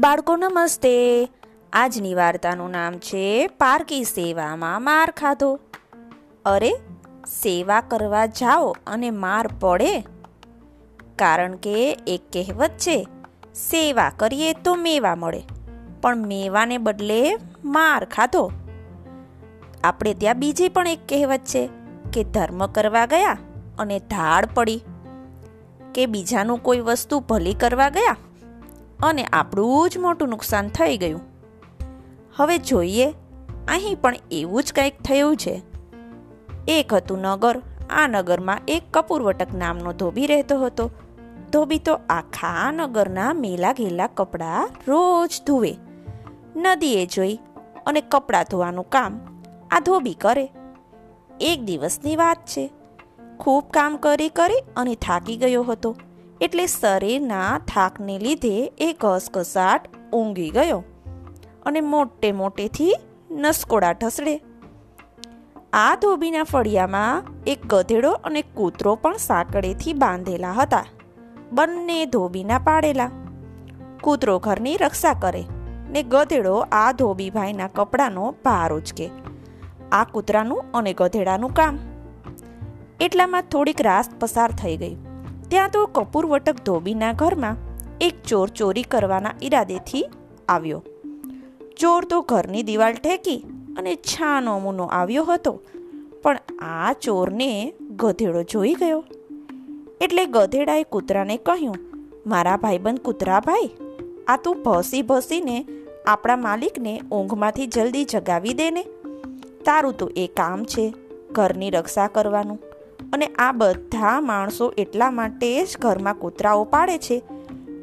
બાળકો નમસ્તે. આજની વાર્તાનું નામ છે પારકી સેવામાં માર ખાધો. અરે, સેવા કરવા જાઓ અને માર પડે. કારણ કે એક કહેવત છે, સેવા કરીએ તો મેવા મળે, પણ મેવાને બદલે માર ખાધો. આપણે ત્યાં બીજી પણ એક કહેવત છે કે ધર્મ કરવા ગયા અને ધાડ પડી. કે બીજાનું કોઈ વસ્તુ ભલી કરવા ગયા? અને આપણું જ મોટું નુકસાન થઈ ગયું. હવે જોઈએ, અહીં પણ એવું જ કંઈક થયું છે. એક હતું નગર, આ નગરમાં એક કપૂરવટક નામનો ધોબી રહેતો હતો. ધોબી તો આખા નગરના મેલા ઘેલા કપડાં રોજ ધુવે. નદીએ જોઈ અને કપડાં ધોવાનું કામ આ ધોબી કરે. એક દિવસની વાત છે. ખૂબ કામ કરી કરી અને થાકી ગયો હતો. એટલે શરીરના થાકને લીધે એ ઘસઘસાટ ઊંઘી ગયો અને મોટે મોટેથી નસકોડા ઢસડે. આ ધોબીના ફળિયામાં એક ગધેડો અને કૂતરો પણ સાંકળેથી બાંધેલા હતા. બંને ધોબીના પાડેલા. કૂતરો ઘરની રક્ષા કરે ને ગધેડો આ ધોબીભાઈના કપડાનો ભાર ઉચકે. આ કૂતરાનું અને ગધેડાનું કામ. એટલામાં થોડીક રાસ પસાર થઈ ગઈ. ત્યાં તો કપૂરવટક ધોબીના ઘરમાં એક ચોર ચોરી કરવાના ઈરાદેથી આવ્યો. ચોર તો ઘરની દિવાલ ઠેકી અને છાનો મૂનો આવ્યો હતો, પણ આ ચોરને ગધેડો જોઈ ગયો. એટલે ગધેડાએ કૂતરાને કહ્યું, મારા ભાઈબંધ કૂતરાભાઈ, આ તું ભસી ભસીને આપણા માલિકને ઊંઘમાંથી જલ્દી જગાવી દે ને. તારું તો એ કામ છે, ઘરની રક્ષા કરવાનું. અને આ બધા માણસો એટલા માટે જ ઘરમાં કૂતરાઓ પાડે છે.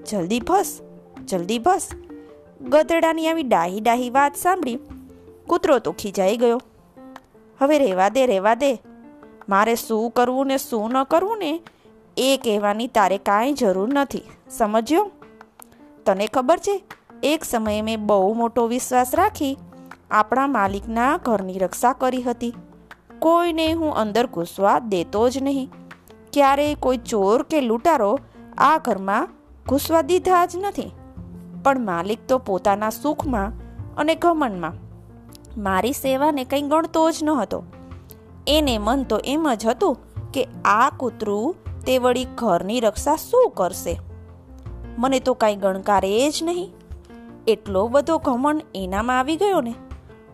જલ્દી ભસ જલ્દી ભસ. ગધેડાની આવી ડાહી ડાહી વાત સાંભળી કૂતરો તો ખીજાઈ ગયો. હવે રહેવા દે રહેવા દે. મારે શું કરવું ને શું ન કરવું ને એ કહેવાની તારે કાંઈ જરૂર નથી, સમજ્યો? તને ખબર છે, એક સમયે મેં બહુ મોટો વિશ્વાસ રાખી આપણા માલિકના ઘરની રક્ષા કરી હતી. કોઈને હું અંદર ઘૂસવા દેતો જ નહીં. ક્યારેય કોઈ ચોર કે લૂંટારો આ ઘરમાં ઘૂસવા દીધા જ નથી. પણ માલિક તો પોતાના સુખમાં અને ઘમનમાં મારી સેવાને કંઈ ગણતો જ ન હતો એને મન તો એમ જ હતું કે આ કૂતરું તે વળી ઘરની રક્ષા શું કરશે? મને તો કાંઈ ગણકારે જ નહીં. એટલો બધો ઘમંડ એનામાં આવી ગયો ને.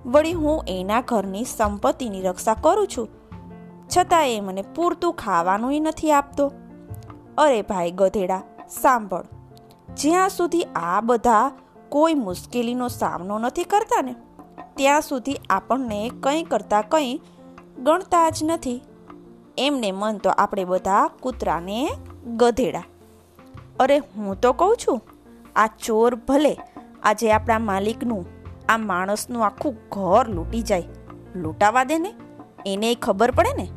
વળી હું એના ઘરની સંપત્તિની રક્ષા કરું છું. છતાં એ મને પૂરતું ખાવાનું નથી આપતો. અરે ભાઈ ગધેડા, સાંભળ. જ્યાં સુધી આ બધા કોઈ મુશ્કેલીનો સામનો નથી કરતા ને ત્યાં સુધી આપણને કંઈ કરતાં કંઈ ગણતા જ નથી. એમને મન તો આપણે બધા કૂતરાને ગધેડા. અરે હું તો કહું છું, આ ચોર ભલે આજે આપણા માલિકનું આ માણસનું આખું ઘર લૂંટી જાય. લૂંટાવા દે ને? એને ખબર પડે ને?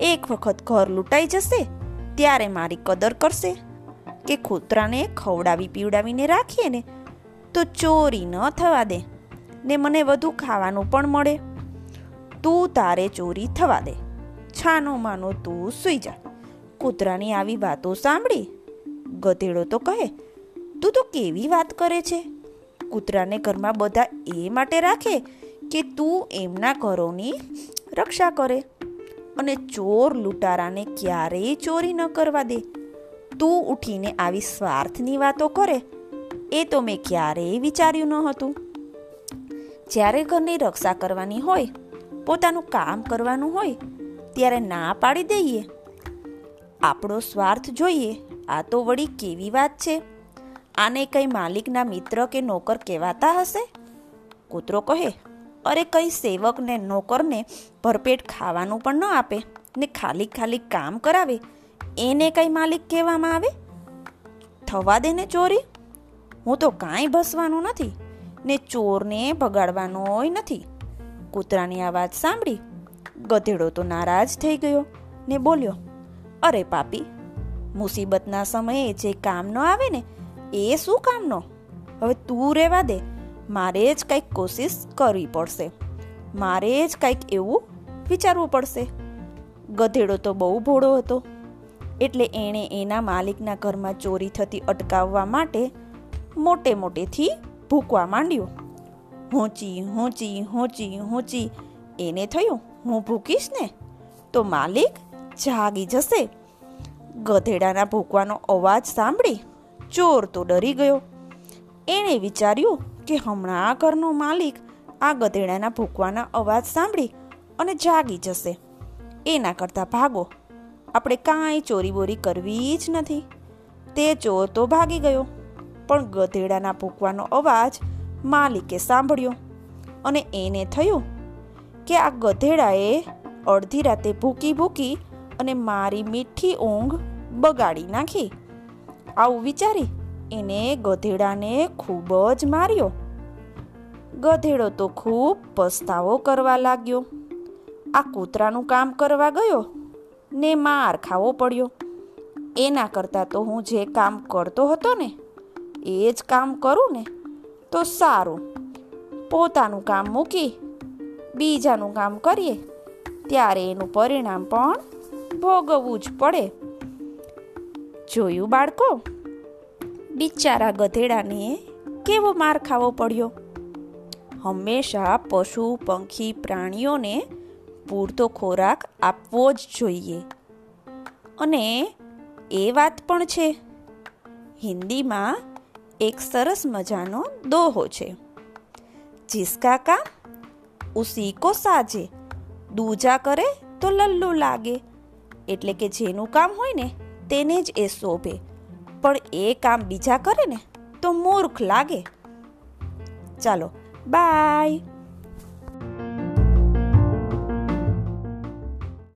એક વખત ઘર લૂંટાઈ જશે, ત્યારે મારી કદર કરશે કે કૂતરાને ખવડાવી પીવડાવીને રાખીએ ને, તો ચોરી ન થવા દે ને મને વધુ ખાવાનું પણ મળે. તું તારે ચોરી થવા દે. છાનો માનો તું સૂઈ જા. કૂતરાની આવી વાતો સાંભળી ગધેડો તો કહે, તું તો કેવી વાત કરે છે? કૂતરાને ઘરમાં બધા એ માટે રાખે કે તું એમના ઘરોની રક્ષા કરે અને ચોર લૂંટારાને ક્યારેય ચોરી ન કરવા દે. તું ઉઠીને આવી સ્વાર્થની વાતો કરે, એ તો મેં ક્યારેય વિચાર્યું ન હતું. જ્યારે ઘરની રક્ષા કરવાની હોય, પોતાનું કામ કરવાનું હોય, ત્યારે ના પાડી દઈએ. આપણો સ્વાર્થ જોઈએ, આ તો વળી કેવી વાત છે. આને કંઈ માલિકના મિત્ર કે નોકર કહેવાતા હશે? કૂતરો કહે, અરે, કંઈ સેવકને, નોકરને ભરપેટ ખાવાનું પણ ન આપે ને ખાલી ખાલી કામ કરાવે, એને કંઈ માલિક કહેવામાં આવે? થવા દે ને ચોરી? હું તો કાંઈ ભસવાનું નથી ને ચોરને ભગાડવાનો નથી. કૂતરાની આ વાત સાંભળી ગધેડો તો નારાજ થઈ ગયો ને બોલ્યો, અરે, પાપી, મુસીબતના સમયે જે કામ ન આવે ને એ શું કામનો? હવે તું રહેવા દે. મારે જ કંઈક કોશિશ કરવી પડશે. મારે જ કંઈક એવું વિચારવું પડશે. ગધેડો તો બહુ ભોળો હતો. એટલે એણે એના માલિકના ઘરમાં ચોરી થતી અટકાવવા માટે મોટે મોટેથી ભૂકવા માંડ્યો. હોંચી હોંચી હોંચી હોંચી. એને થયું? હું ભૂકીશ ને? તો માલિક જાગી જશે. ગધેડાના ભૂકવાનો અવાજ સાંભળી ચોર તો ડરી ગયો. એણે વિચાર્યું કે હમણાં આ ઘરનો માલિક આ ગધેડાના ભૂકવાના અવાજ સાંભળી અને જાગી જશે. એના કરતાં ભાગો. આપણે કાંઈ ચોરી બોરી કરવી જ નથી. તે ચોર તો ભાગી ગયો, પણ ગધેડાના ભૂકવાનો અવાજ માલિકે સાંભળ્યો અને એને થયું કે આ ગધેડાએ અડધી રાતે ભૂકી ભૂકી અને મારી મીઠી ઊંઘ બગાડી નાખી. આવું વિચારી એને ગધેડાને ખૂબ જ માર્યો. ગધેડો તો ખૂબ પસ્તાવો કરવા લાગ્યો. આ કૂતરાનું કામ કરવા ગયો ને માર ખાવો પડ્યો. એના કરતાં તો હું જે કામ કરતો હતો ને, એ જ કામ કરું ને, તો સારું. પોતાનું કામ મૂકી બીજાનું કામ કરીએ, ત્યારે એનું પરિણામ પણ ભોગવવું જ પડે. જોયું બાળકો? બિચારા ગધેડાને કેવો માર ખાવો પડ્યો? હંમેશા પશુ, પંખી, પ્રાણીઓને પૂરતો ખોરાક આપવો જ જોઈએ. અને એ વાત પણ છે. હિન્દીમાં એક સરસ મજાનો દોહો છે. જિસકા કામ ઉસી કો સાજે. દૂજા કરે તો લલ્લુ લાગે. એટલે કે જેનું કામ હોય ને તેને જ એ શોભે. પણ એ કામ બીજા કરે ને, તો મૂર્ખ લાગે. ચાલો, બાય.